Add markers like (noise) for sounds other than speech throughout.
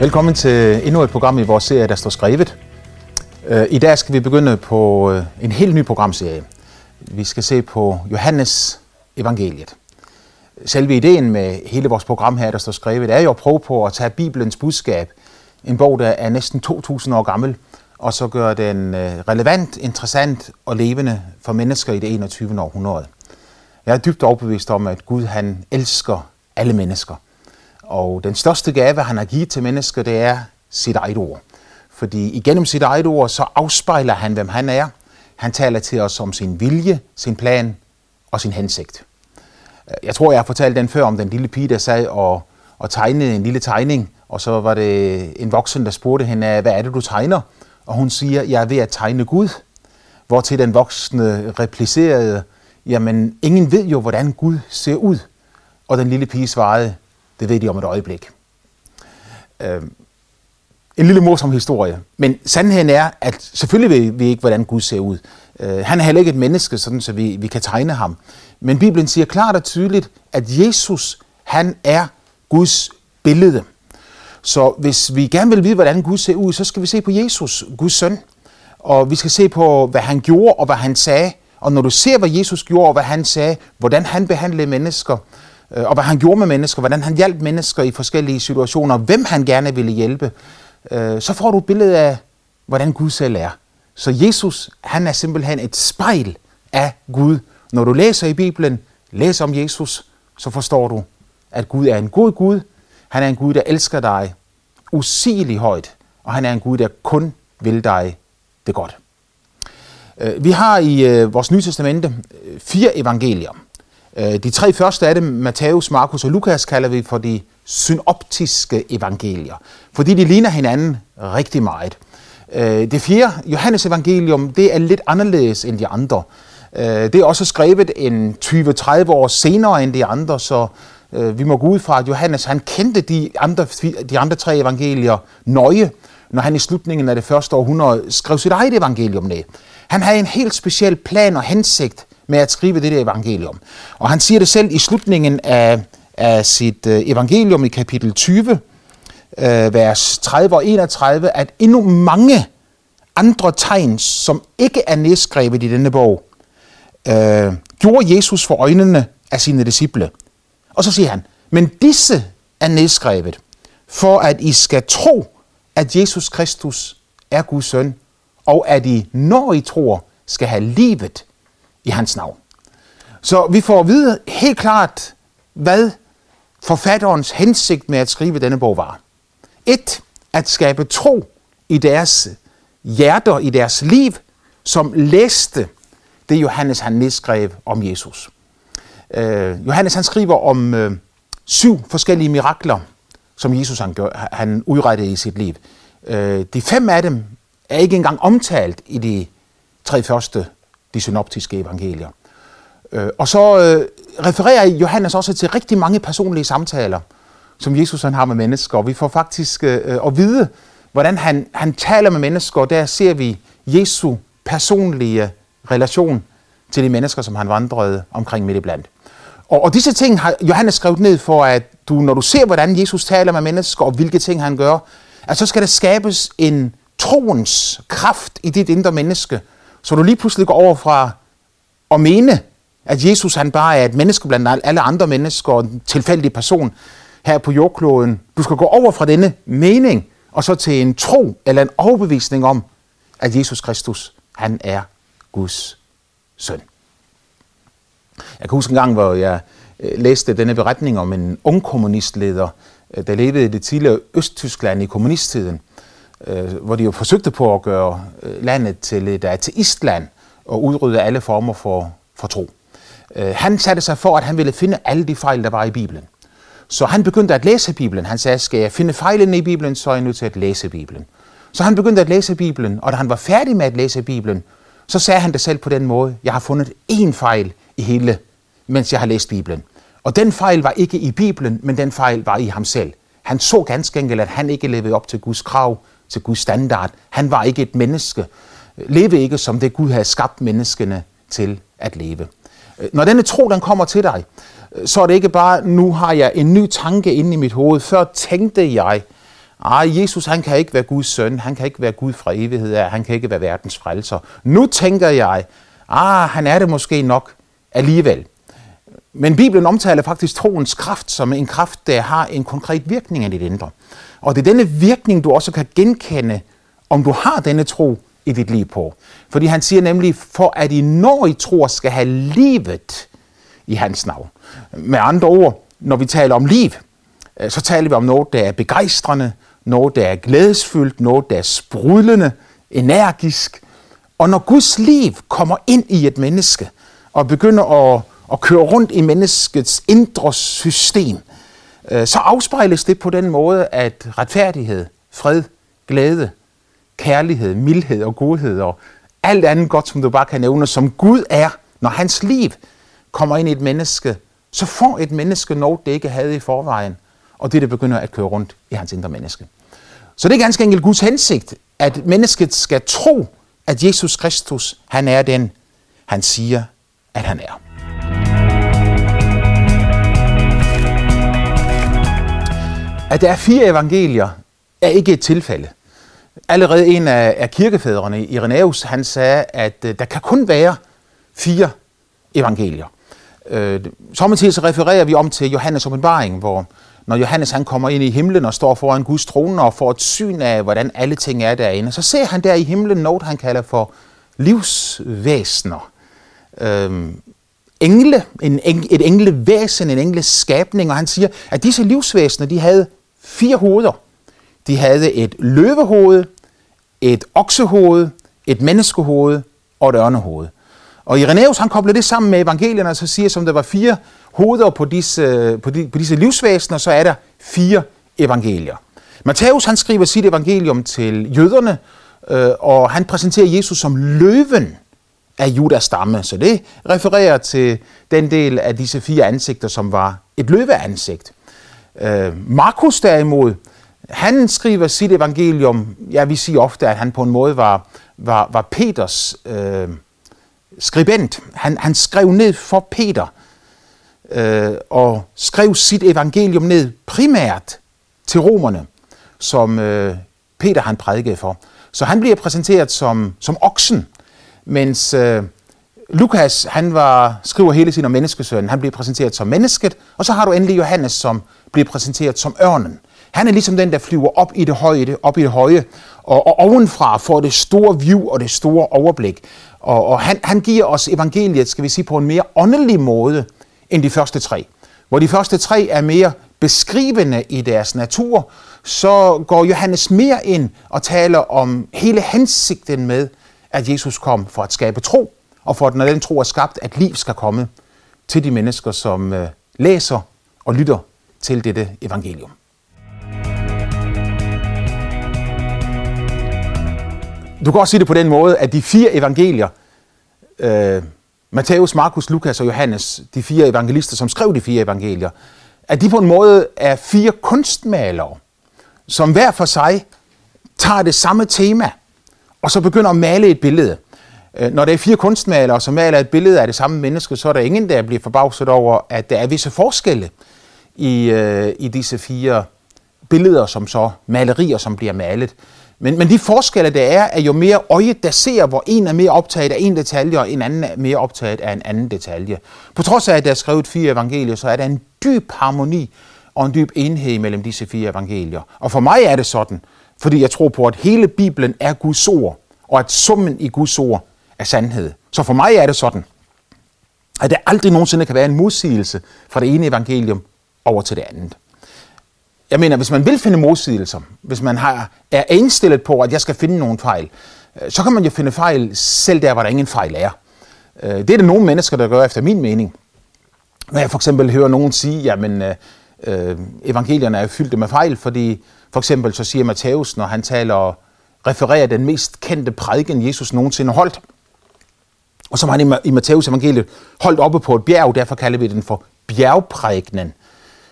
Velkommen til endnu et program i vores serie, der står skrevet. Øh, I dag skal vi begynde på øh, en helt ny programserie. Vi skal se på Johannes evangeliet. Selve ideen med hele vores program her, der står skrevet, er jo at prøve på at tage Bibelens budskab, en bog, der er næsten 2.000 år gammel, og så gøre den øh, relevant, interessant og levende for mennesker i det 21. århundrede. Jeg er dybt overbevist om, at Gud han elsker alle mennesker. Og den største gave, han har givet til mennesker, det er sit eget ord. Fordi igennem sit eget ord, så afspejler han, hvem han er. Han taler til os om sin vilje, sin plan og sin hensigt. Øh, jeg tror, jeg har fortalt den før om den lille pige, der sad og, og tegnede en lille tegning, og så var det en voksen, der spurgte hende, hvad er det, du tegner? Og hun siger, jeg er ved at tegne Gud. Hvor til den voksne replicerede, jamen ingen ved jo, hvordan Gud ser ud. Og den lille pige svarede, det ved de om et øjeblik. Øh, en lille morsom historie. Men sandheden er, at selvfølgelig ved vi ikke, hvordan Gud ser ud. Øh, han er heller ikke et menneske, sådan, så vi, vi kan tegne ham. Men Bibelen siger klart og tydeligt, at Jesus, han er Guds billede. Så hvis vi gerne vil vide, hvordan Gud ser ud, så skal vi se på Jesus, Guds søn. Og vi skal se på, hvad han gjorde og hvad han sagde. Og når du ser, hvad Jesus gjorde og hvad han sagde, hvordan han behandlede mennesker, Øh, og hvad han gjorde med mennesker, hvordan han hjalp mennesker i forskellige situationer, hvem han gerne ville hjælpe, øh, så får du et billede af, hvordan Gud selv er. Så Jesus, han er simpelthen et spejl af Gud. Når du læser i Bibelen, læser om Jesus, så forstår du, at Gud er en god Gud. Han er en Gud, der elsker dig usigelig højt, og han er en Gud, der kun vil dig det godt. Øh, vi har i vores nye testamente fire evangelier. Øh, de tre første af dem, Matthæus, Markus og Lukas, kalder vi for de synoptiske evangelier, fordi de ligner hinanden rigtig meget. Øh, det fjerde, Johannes evangelium, det er lidt anderledes end de andre. Øh, det er også skrevet en 20-30 år senere end de andre, så vi må gå ud fra, at Johannes han kendte de andre, de andre tre evangelier nøje, når han i slutningen af det første århundrede skrev sit eget evangelium ned. Han havde en helt speciel plan og hensigt med at skrive det der evangelium. Og han siger det selv i slutningen af, af sit øh, evangelium i kapitel 20, øh, vers 30 og 31, at endnu mange andre tegn, som ikke er nedskrevet i denne bog, øh, gjorde Jesus for øjnene af sine disciple. Og så siger han, men disse er nedskrevet, for at I skal tro, at Jesus Kristus er Guds søn, og at I, når I tror, skal have livet i hans navn. Så vi får at vide helt klart, hvad forfatterens hensigt med at skrive denne bog var. Et, at skabe tro i deres hjerter, i deres liv, som læste det Johannes han nedskrev om Jesus. Uh, Johannes han skriver om uh, syv forskellige mirakler, som Jesus han, gør, han udrettede i sit liv. Uh, de fem af dem er ikke engang omtalt i de tre første, de synoptiske evangelier. Øh, og så øh, refererer Johannes også til rigtig mange personlige samtaler, som Jesus han har med mennesker, og vi får faktisk øh, at vide, hvordan han, han taler med mennesker, og der ser vi Jesu personlige relation til de mennesker, som han vandrede omkring midt i blandt. Og, og disse ting har Johannes skrevet ned for, at du, når du ser, hvordan Jesus taler med mennesker, og hvilke ting han gør, at så skal der skabes en troens kraft i dit indre menneske, så du lige pludselig går over fra at mene, at Jesus han bare er et menneske blandt alle andre mennesker og en tilfældig person her på jordkloden. Du skal gå over fra denne mening og så til en tro eller en overbevisning om, at Jesus Kristus, han er Guds søn. Jeg kan huske en gang, hvor jeg øh, læste denne beretning om en ung kommunistleder, øh, der levede i det tidligere Østtyskland i kommunisttiden øh, hvor de jo forsøgte på at gøre øh, landet til et øh, ateistland og udrydde alle former for, for tro. Øh, han satte sig for, at han ville finde alle de fejl, der var i Bibelen. Så han begyndte at læse Bibelen. Han sagde, skal jeg finde fejlene i Bibelen, så er jeg nødt til at læse Bibelen. Så han begyndte at læse Bibelen, og da han var færdig med at læse Bibelen, så sagde han det selv på den måde, jeg har fundet én fejl i hele, mens jeg har læst Bibelen. Og den fejl var ikke i Bibelen, men den fejl var i ham selv. Han så ganske enkelt, at han ikke levede op til Guds krav til Guds standard. Han var ikke et menneske. Leve ikke som det Gud havde skabt menneskene til at leve. Øh, når denne tro den kommer til dig, øh, så er det ikke bare, nu har jeg en ny tanke inde i mit hoved. Før tænkte jeg, Ah, Jesus han kan ikke være Guds søn, han kan ikke være Gud fra evighed af, han kan ikke være verdens frelser. Nu tænker jeg, ah, han er det måske nok alligevel. Men Bibelen omtaler faktisk troens kraft som en kraft, der har en konkret virkning af dit indre. Og det er denne virkning, du også kan genkende, om du har denne tro i dit liv på. Fordi han siger nemlig, for at I når I tror, skal have livet i hans navn. Med andre ord, når vi taler om liv, øh, så taler vi om noget, der er begejstrende, noget, der er glædesfyldt, noget, der er sprudlende, energisk. Og når Guds liv kommer ind i et menneske og begynder at, at køre rundt i menneskets indre system, Øh, så afspejles det på den måde, at retfærdighed, fred, glæde, kærlighed, mildhed og godhed og alt andet godt, som du bare kan nævne, som Gud er, når hans liv kommer ind i et menneske, så får et menneske noget, det ikke havde i forvejen, og det, det begynder at køre rundt i hans indre menneske. Så det er ganske enkelt Guds hensigt, at mennesket skal tro, at Jesus Kristus, han er den, han siger, at han er. At der er fire evangelier, er ikke et tilfælde. Allerede en af, af kirkefædrene, Irenaeus, han sagde, at øh, der kan kun være fire evangelier. Øh, Samtidig så refererer vi om til Johannes åbenbaring, hvor når Johannes han kommer ind i himlen og står foran Guds trone og får et syn af, hvordan alle ting er derinde, så ser han der i himlen noget, han kalder for livsvæsener. Øhm, engle, en, et englevæsen, en engleskabning, og han siger, at disse livsvæsener, de havde fire hoveder. De havde et løvehoved, et oksehoved, et menneskehoved og et ørnehoved. Og Irenaeus han kobler det sammen med evangelierne, og så siger, som der var fire hoveder på disse, på, de, på disse livsvæsener, så er der fire evangelier. Matthæus han skriver sit evangelium til jøderne, øh, og han præsenterer Jesus som løven af Judas stamme. Så det refererer til den del af disse fire ansigter, som var et løveansigt. Øh, Markus derimod, han skriver sit evangelium, ja vi siger ofte, at han på en måde var, var, var Peters øh, skribent. Han, han skrev ned for Peter øh, og skrev sit evangelium ned primært til romerne, som øh, Peter han prædikede for. Så han bliver præsenteret som, som oksen, mens øh, Lukas han var, skriver hele sin om menneskesønnen. Han bliver præsenteret som mennesket, og så har du endelig Johannes, som bliver præsenteret som ørnen. Han er ligesom den, der flyver op i det høje, op i det høje og, og ovenfra får det store view og det store overblik. Og, og han, han giver os evangeliet, skal vi sige, på en mere åndelig måde end de første tre. Hvor de første tre er mere beskrivende i deres natur, så går Johannes mere ind og taler om hele hensigten med, at Jesus kom for at skabe tro, og for at når den tro er skabt, at liv skal komme til de mennesker, som øh, læser og lytter til dette evangelium. Du kan også sige det på den måde, at de fire evangelier, øh, Matthæus, Markus, Lukas og Johannes, de fire evangelister, som skrev de fire evangelier, at de på en måde er fire kunstmalere, som hver for sig tager det samme tema, og så begynder at male et billede. Øh, når der er fire kunstmalere, som maler et billede af det samme menneske, så er der ingen, der bliver forbavset over, at der er visse forskelle i, øh, i disse fire billeder, som så malerier, som bliver malet. Men, men de forskelle, der er, er jo mere øjet, der ser, hvor en er mere optaget af en detalje, og en anden er mere optaget af en anden detalje. På trods af, at der er skrevet fire evangelier, så er der en dyb harmoni og en dyb enhed mellem disse fire evangelier. Og for mig er det sådan, fordi jeg tror på, at hele Bibelen er Guds ord, og at summen i Guds ord er sandhed. Så for mig er det sådan, at der aldrig nogensinde kan være en modsigelse fra det ene evangelium over til det andet. Jeg mener, hvis man vil finde modsigelser, hvis man har, er indstillet på, at jeg skal finde nogle fejl, øh, så kan man jo finde fejl selv der, hvor der ingen fejl er. Øh, det er det nogle mennesker, der gør efter min mening. Når jeg for eksempel hører nogen sige, jamen øh, øh evangelierne er fyldt med fejl, fordi for eksempel så siger Matthæus, når han taler og refererer den mest kendte prædiken, Jesus nogensinde holdt, og som han i Matthæus evangeliet holdt oppe på et bjerg, derfor kalder vi den for bjergprægnen.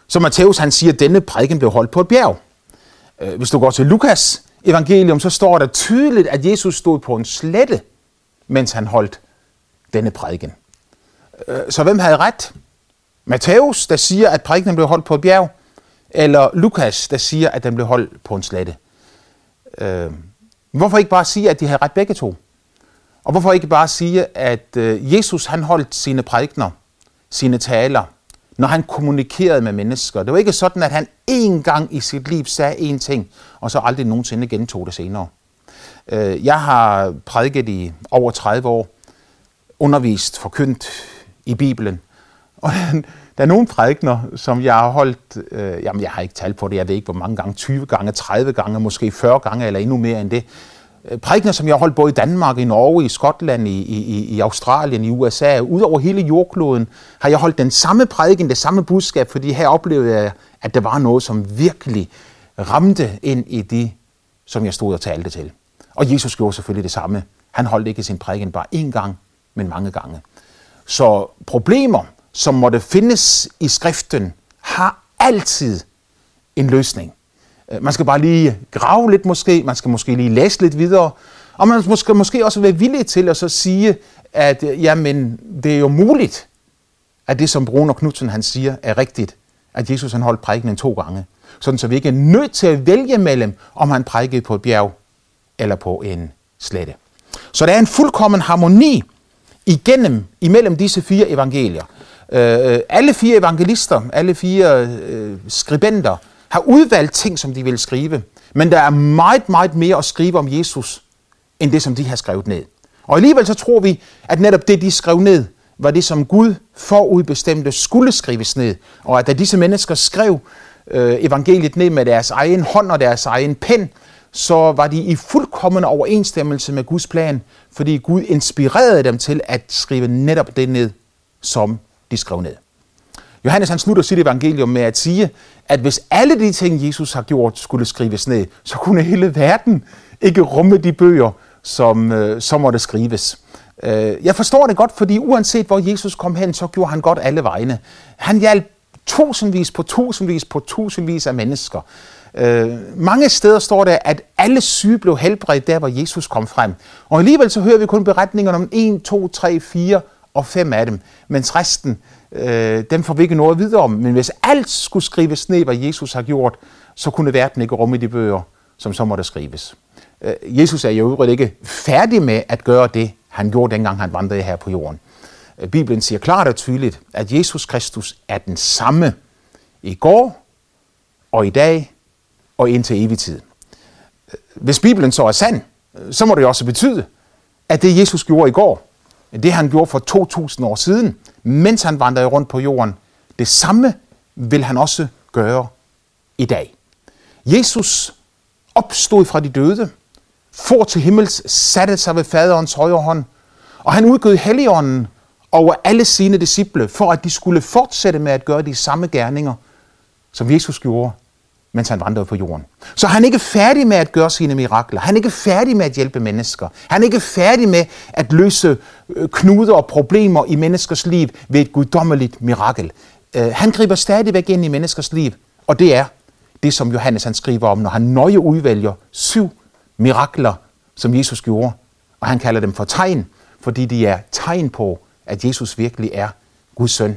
Så Matthæus han siger, at denne prædiken blev holdt på et bjerg. Øh, hvis du går til Lukas evangelium, så står der tydeligt, at Jesus stod på en slette, mens han holdt denne prædiken. Øh, så hvem havde ret? Matthæus, der siger, at prædiken blev holdt på et bjerg, eller Lukas, der siger, at den blev holdt på en slette. Øh, hvorfor ikke bare sige, at de havde ret begge to? Og hvorfor ikke bare sige, at Jesus han holdt sine prædikner, sine taler, når han kommunikerede med mennesker. Det var ikke sådan, at han én gang i sit liv sagde én ting, og så aldrig nogensinde gentog det senere. Øh, jeg har prædiket i over 30 år, undervist, forkyndt i Bibelen. Og (laughs) der er nogle prædikner, som jeg har holdt, øh, jamen jeg har ikke talt på det, jeg ved ikke hvor mange gange, 20 gange, 30 gange, måske 40 gange eller endnu mere end det. Øh, Prædikner, som jeg har holdt både i Danmark, i Norge, i Skotland, i, i, i Australien, i USA, ud over hele jordkloden, har jeg holdt den samme prædiken, det samme budskab, fordi her oplevede jeg, at der var noget, som virkelig ramte ind i det, som jeg stod og talte til. Og Jesus gjorde selvfølgelig det samme. Han holdt ikke sin prædiken bare én gang, men mange gange. Så problemer, som måtte findes i skriften, har altid en løsning. Øh, man skal bare lige grave lidt måske, man skal måske lige læse lidt videre, og man skal måske også være villig til at så sige, at øh, jamen, det er jo muligt, at det, som Bruno Knudsen han siger, er rigtigt, at Jesus han holdt prædikenen to gange. Sådan så vi ikke er nødt til at vælge mellem, om han prædikede på et bjerg eller på en slette. Så der er en fuldkommen harmoni igennem, imellem disse fire evangelier. Øh, øh alle fire evangelister, alle fire øh, skribenter, har udvalgt ting, som de vil skrive. Men der er meget, meget mere at skrive om Jesus, end det, som de har skrevet ned. Og alligevel så tror vi, at netop det, de skrev ned, var det, som Gud forudbestemte skulle skrives ned. Og at da disse mennesker skrev øh, evangeliet ned med deres egen hånd og deres egen pen, så var de i fuldkommen overensstemmelse med Guds plan, fordi Gud inspirerede dem til at skrive netop det ned, som de skrev ned. Johannes han slutter sit evangelium med at sige, at hvis alle de ting, Jesus har gjort, skulle skrives ned, så kunne hele verden ikke rumme de bøger, som, øh, som måtte skrives. Øh, jeg forstår det godt, fordi uanset hvor Jesus kom hen, så gjorde han godt alle vegne. Han hjalp tusindvis på tusindvis på tusindvis af mennesker. Øh, mange steder står der, at alle syge blev helbredt der, hvor Jesus kom frem. Og alligevel så hører vi kun beretninger om 1, 2, 3, 4 og fem af dem, mens resten, øh, dem får vi ikke noget videre om. Men hvis alt skulle skrives ned, hvad Jesus har gjort, så kunne verden ikke rumme de bøger, som så måtte skrives. Øh, Jesus er jo øvrigt ikke færdig med at gøre det, han gjorde dengang han vandrede her på jorden. Øh, Bibelen siger klart og tydeligt, at Jesus Kristus er den samme i går og i dag og indtil evig tid. Øh, hvis Bibelen så er sand, øh, så må det også betyde, at det Jesus gjorde i går, det han gjorde for 2000 år siden, mens han vandrede rundt på jorden, det samme vil han også gøre i dag. Jesus opstod fra de døde, for til himmels, satte sig ved faderens højre hånd, og han udgød helligånden over alle sine disciple, for at de skulle fortsætte med at gøre de samme gerninger, som Jesus gjorde mens han vandrede på jorden. Så han er ikke færdig med at gøre sine mirakler. Han er ikke færdig med at hjælpe mennesker. Han er ikke færdig med at løse øh, knuder og problemer i menneskers liv ved et guddommeligt mirakel. Øh, han griber stadigvæk ind i menneskers liv, og det er det, som Johannes han skriver om, når han nøje udvælger syv mirakler, som Jesus gjorde. Og han kalder dem for tegn, fordi de er tegn på, at Jesus virkelig er Guds søn,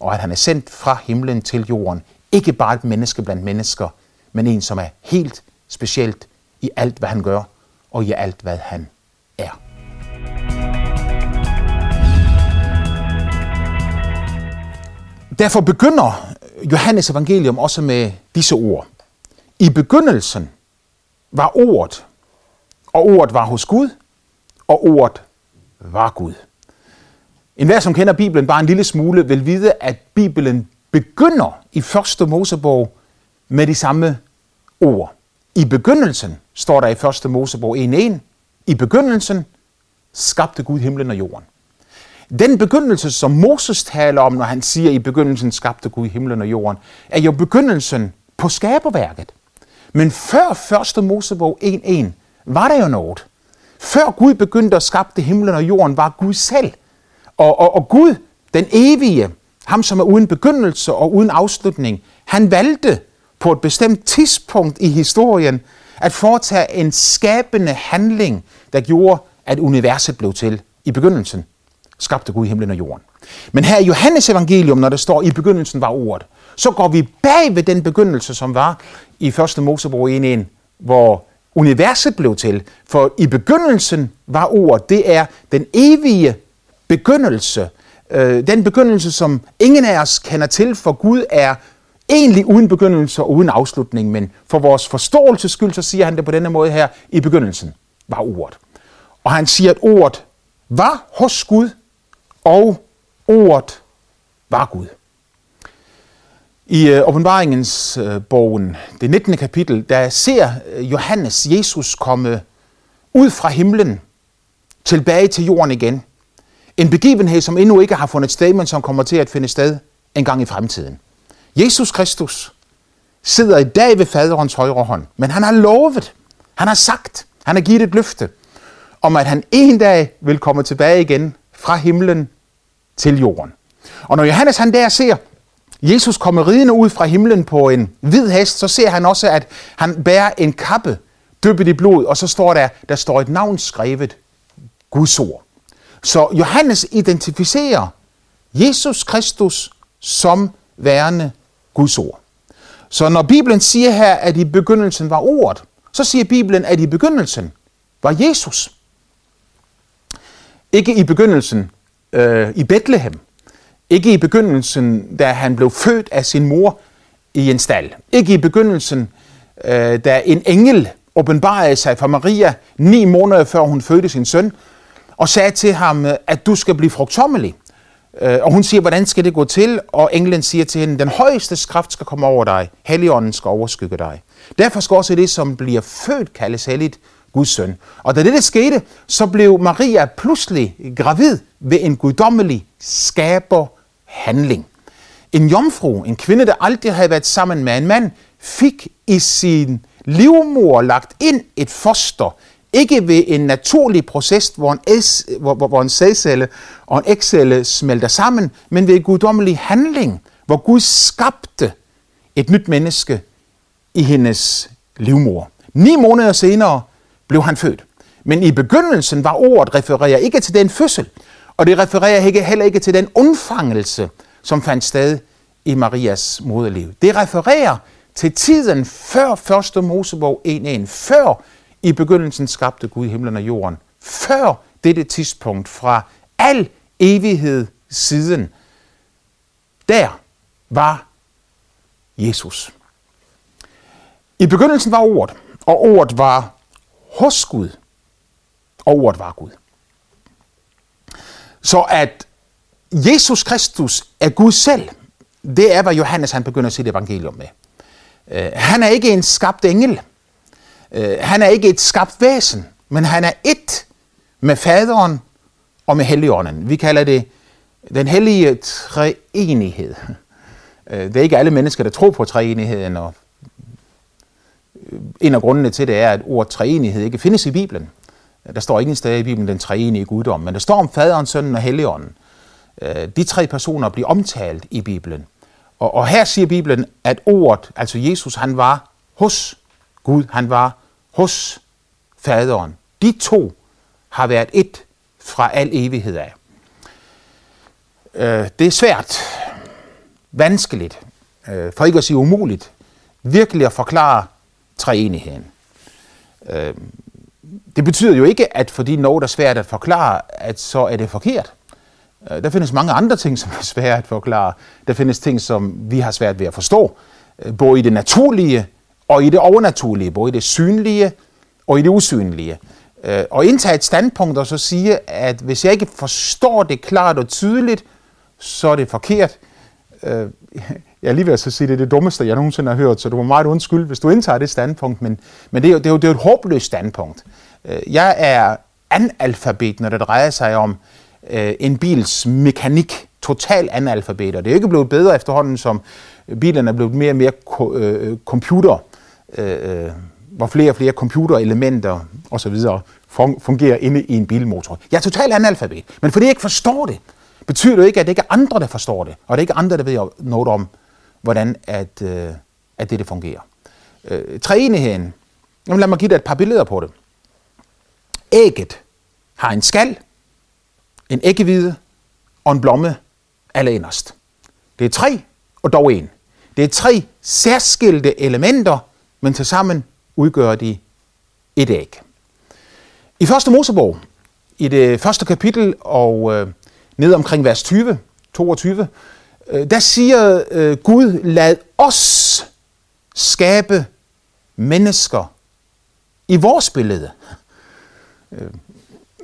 og at han er sendt fra himlen til jorden ikke bare et menneske blandt mennesker, men en, som er helt specielt i alt, hvad han gør, og i alt, hvad han er. Derfor begynder Johannes evangelium også med disse ord. I begyndelsen var ordet, og ordet var hos Gud, og ordet var Gud. En hver, som kender Bibelen bare en lille smule, vil vide, at Bibelen begynder i første Mosebog med de samme ord. I begyndelsen står der i 1. Mosebog 1.1. I begyndelsen skabte Gud himlen og jorden. Den begyndelse, som Moses taler om, når han siger, i begyndelsen skabte Gud himlen og jorden, er jo begyndelsen på skaberværket. Men før 1. Mosebog 1.1 var der jo noget. Før Gud begyndte at skabe himlen og jorden, var Gud selv. Og, og, og Gud, den evige, ham som er uden begyndelse og uden afslutning, han valgte på et bestemt tidspunkt i historien at foretage en skabende handling, der gjorde, at universet blev til i begyndelsen. Skabte Gud himlen og jorden. Men her i Johannes evangelium, når der står, i begyndelsen var ordet, så går vi bag ved den begyndelse, som var i 1. Mosebog 1.1, hvor universet blev til. For i begyndelsen var ordet, det er den evige begyndelse. Øh, den begyndelse, som ingen af os kender til, for Gud er egentlig uden begyndelse og uden afslutning, men for vores forståelses skyld, så siger han det på denne måde her, i begyndelsen var ordet. Og han siger, at ordet var hos Gud, og ordet var Gud. I øh, åbenbaringens øh, bogen, det 19. kapitel, der ser øh, Johannes Jesus komme ud fra himlen tilbage til jorden igen. En begivenhed, som endnu ikke har fundet sted, men som kommer til at finde sted en gang i fremtiden. Jesus Kristus sidder i dag ved faderens højre hånd, men han har lovet, han har sagt, han har givet et løfte, om at han en dag vil komme tilbage igen fra himlen til jorden. Og når Johannes han der ser Jesus komme ridende ud fra himlen på en hvid hest, så ser han også, at han bærer en kappe dyppet i blod, og så står der, der står et navn skrevet, Guds ord. Så Johannes identificerer Jesus Kristus som værende Guds ord. Så når Bibelen siger her, at i begyndelsen var ordet, så siger Bibelen, at i begyndelsen var Jesus. Ikke i begyndelsen øh, i Bethlehem. Ikke i begyndelsen, da han blev født af sin mor i en stald. Ikke i begyndelsen, øh, da en engel åbenbarede sig for Maria ni måneder før hun fødte sin søn, og sagde til ham, at du skal blive frugtommelig. Øh, og hun siger, hvordan skal det gå til? Og englen siger til hende, den højeste kraft skal komme over dig. Helligånden skal overskygge dig. Derfor skal også det, som bliver født, kaldes helligt Guds søn. Og da det skete, så blev Maria pludselig gravid ved en guddommelig skaber handling. En jomfru, en kvinde, der aldrig havde været sammen med en mand, fik i sin livmor lagt ind et foster, ikke ved en naturlig proces, hvor en, S, hvor, hvor en sædcelle og en ægcelle smelter sammen, men ved en guddommelig handling, hvor Gud skabte et nyt menneske i hendes livmor. Ni måneder senere blev han født. Men i begyndelsen var ordet refererer ikke til den fødsel, og det refererer ikke, heller ikke til den undfangelse, som fandt sted i Marias moderliv. Det refererer til tiden før 1. Mosebog 1.1, før i begyndelsen skabte Gud himlen og jorden. Før dette tidspunkt fra al evighed siden, der var Jesus. I begyndelsen var ordet, og ordet var hos Gud, og ordet var Gud. Så at Jesus Kristus er Gud selv, det er, hvad Johannes han begynder sit evangelium med. Øh, han er ikke en skabt engel. Øh, han er ikke et skabt væsen, men han er et med faderen og med helligånden. Vi kalder det den hellige treenighed. Uh, det er ikke alle mennesker, der tror på treenigheden, og øh, en af grundene til det er, at ordet treenighed ikke findes i Bibelen. Der står ingen sted i Bibelen den treenige guddom, men der står om faderen, sønnen og helligånden. De tre personer bliver omtalt i Bibelen. Og, og her siger Bibelen, at ordet, altså Jesus, han var hos Gud, han var hos faderen. De to har været et fra al evighed af. Øh, det er svært, vanskeligt, øh, for ikke at sige umuligt, virkelig at forklare treenigheden. Øh, det betyder jo ikke, at fordi noget er svært at forklare, at så er det forkert. Øh, der findes mange andre ting, som er svære at forklare. Der findes ting, som vi har svært ved at forstå. Øh, både i det naturlige og i det overnaturlige. Både i det synlige og i det usynlige. Øh, og indtage et standpunkt og så sige, at hvis jeg ikke forstår det klart og tydeligt, så er det forkert. Øh, (laughs) jeg er lige ved at sige, at det er det dummeste, jeg nogensinde har hørt, så du må meget undskyld, hvis du indtager det standpunkt, men, men det, er jo, det, er jo, det er jo et håbløst standpunkt. Øh, jeg er analfabet, når det drejer sig om øh, en bils mekanik. Total analfabet, og Det er ikke blevet bedre efterhånden, som bilerne er blevet mere og mere ko- øh, øh computer, øh, øh hvor flere og flere computerelementer osv. fungerer inde i en bilmotor. Jeg er total analfabet, men fordi jeg ikke forstår det, betyder det ikke, at det ikke er andre, der forstår det, og det er ikke andre, der ved noget om, hvordan at, øh, at det, det fungerer. Øh, træenigheden, lad mig give dig et par billeder på det. Ægget har en skal, en æggehvide og en blomme allerinderst. Det er tre, og dog en. Det er tre særskilte elementer, men tilsammen udgør de et æg. I første Mosebog, i det første kapitel og øh, ned omkring vers 20, 22, øh, der siger øh, Gud, lad os skabe mennesker i vores billede. Øh,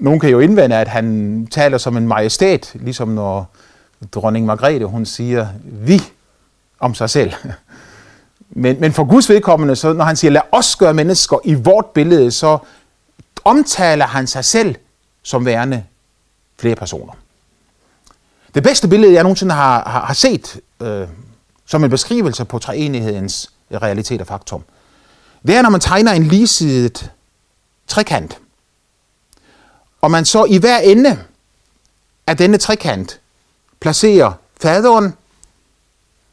nogen kan jo indvende, at han taler som en majestæt, ligesom når dronning Margrethe, hun siger vi om sig selv. Men, men for Guds vedkommende, så når han siger, lad os gøre mennesker i vort billede, så omtaler han sig selv som værende flere personer. Det bedste billede, jeg nogensinde har, har, har set øh, som en beskrivelse på treenighedens realitet og faktum, det er, når man tegner en ligesidet trekant, og man så i hver ende af denne trekant placerer faderen,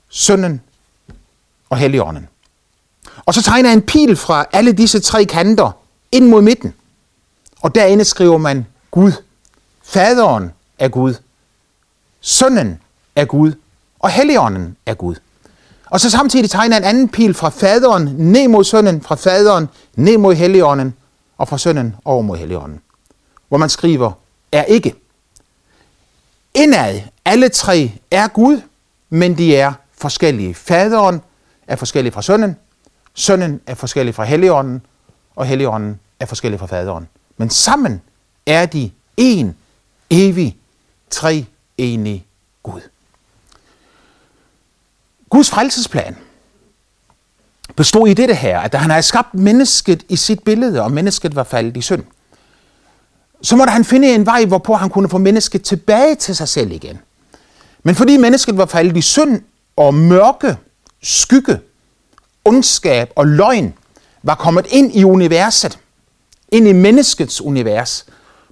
sønnen og helligånden. Og så tegner han en pil fra alle disse tre kanter ind mod midten. Og derinde skriver man Gud. Faderen er Gud. Sønnen er Gud. Og helligånden er Gud. Og så samtidig tegner en anden pil fra faderen ned mod sønnen, fra faderen ned mod helligånden, og fra sønnen over mod helligånden. Hvor man skriver, er ikke. Indad, alle tre er Gud, men de er forskellige. Faderen er forskellig fra sønnen, sønnen er forskellig fra helligånden, og helligånden er forskellig fra faderen. Men sammen er de en, evig, tre enig Gud. Guds frelsesplan bestod i dette her, at da han havde skabt mennesket i sit billede, og mennesket var faldet i synd, så måtte han finde en vej, hvorpå han kunne få mennesket tilbage til sig selv igen. Men fordi mennesket var faldet i synd og mørke, skygge, ondskab og løgn, var kommet ind i universet, ind i menneskets univers,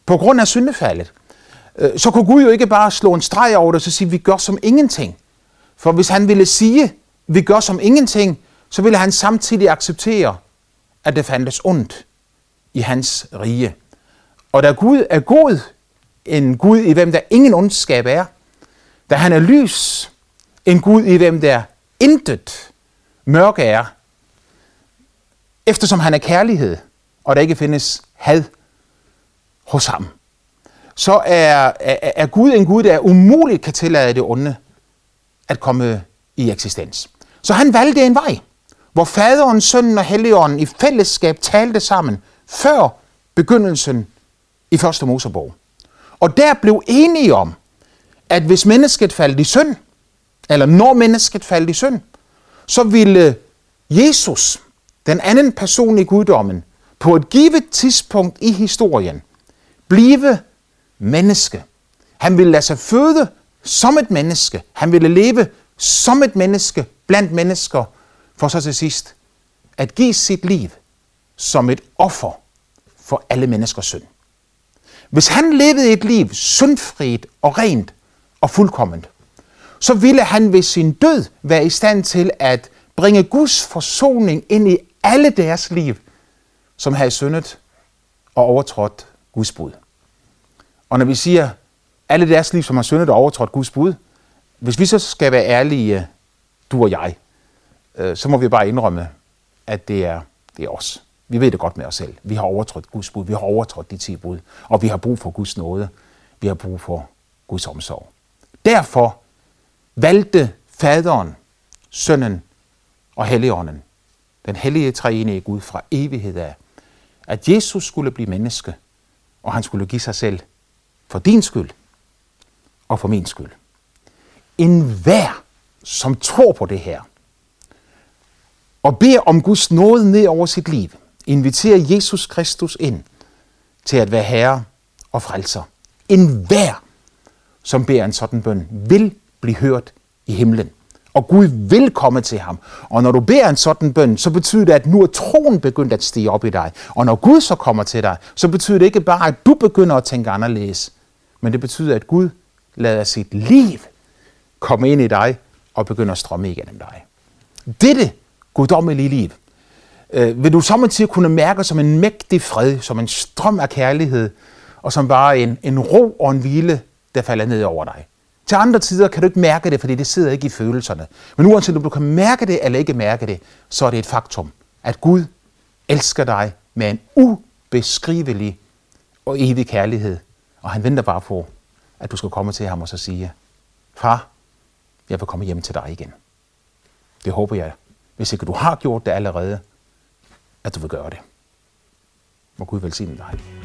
på grund af syndefaldet, øh, så kunne Gud jo ikke bare slå en streg over det og så sige, vi gør som ingenting. For hvis han ville sige, vi gør som ingenting, så ville han samtidig acceptere, at det fandtes ondt i hans rige. Og da Gud er god, en Gud i hvem der ingen ondskab er, da han er lys, en Gud i hvem der intet mørke er, eftersom han er kærlighed, og der ikke findes had hos ham, så er, er, er Gud en Gud, der umuligt kan tillade det onde at komme i eksistens. Så han valgte en vej, hvor faderen, sønnen og helligånden i fællesskab talte sammen før begyndelsen i første Mosebog. Og der blev enige om, at hvis mennesket faldt i synd, eller når mennesket faldt i synd, så ville Jesus, den anden person i guddommen, på et givet tidspunkt i historien, blive menneske. Han ville lade sig føde som et menneske. Han ville leve som et menneske blandt mennesker, for så til sidst at give sit liv som et offer for alle menneskers synd. Hvis han levede et liv syndfrit og rent og fuldkomment, så ville han ved sin død være i stand til at bringe Guds forsoning ind i alle deres liv, som havde syndet og overtrådt Guds bud. Og når vi siger alle deres liv, som har syndet og overtrådt Guds bud, hvis vi så skal være ærlige, du og jeg, øh, så må vi bare indrømme, at det er, det er os. Vi ved det godt med os selv. Vi har overtrådt Guds bud. Vi har overtrådt de ti bud. Og vi har brug for Guds nåde. Vi har brug for Guds omsorg. Derfor valgte faderen, sønnen og helligånden, den hellige treenige Gud fra evighed af, at Jesus skulle blive menneske, og han skulle give sig selv for din skyld og for min skyld. En hver, som tror på det her, og beder om Guds nåde ned over sit liv, inviterer Jesus Kristus ind til at være herre og frelser. En hver, som beder en sådan bøn, vil blive hørt i himlen. Og Gud vil komme til ham. Og når du beder en sådan bøn, så betyder det, at nu er troen begyndt at stige op i dig. Og når Gud så kommer til dig, så betyder det ikke bare, at du begynder at tænke anderledes. Men det betyder, at Gud lader sit liv komme ind i dig og begynder at strømme igennem dig. Dette guddommelige liv øh, vil du samtidig kunne mærke som en mægtig fred, som en strøm af kærlighed, og som bare en, en ro og en hvile, der falder ned over dig. Til andre tider kan du ikke mærke det, fordi det sidder ikke i følelserne. Men uanset om du kan mærke det eller ikke mærke det, så er det et faktum, at Gud elsker dig med en ubeskrivelig og evig kærlighed. Og han venter bare på, at du skal komme til ham og så sige, far, jeg vil komme hjem til dig igen. Det håber jeg, hvis ikke du har gjort det allerede, at du vil gøre det. Må Gud velsigne dig.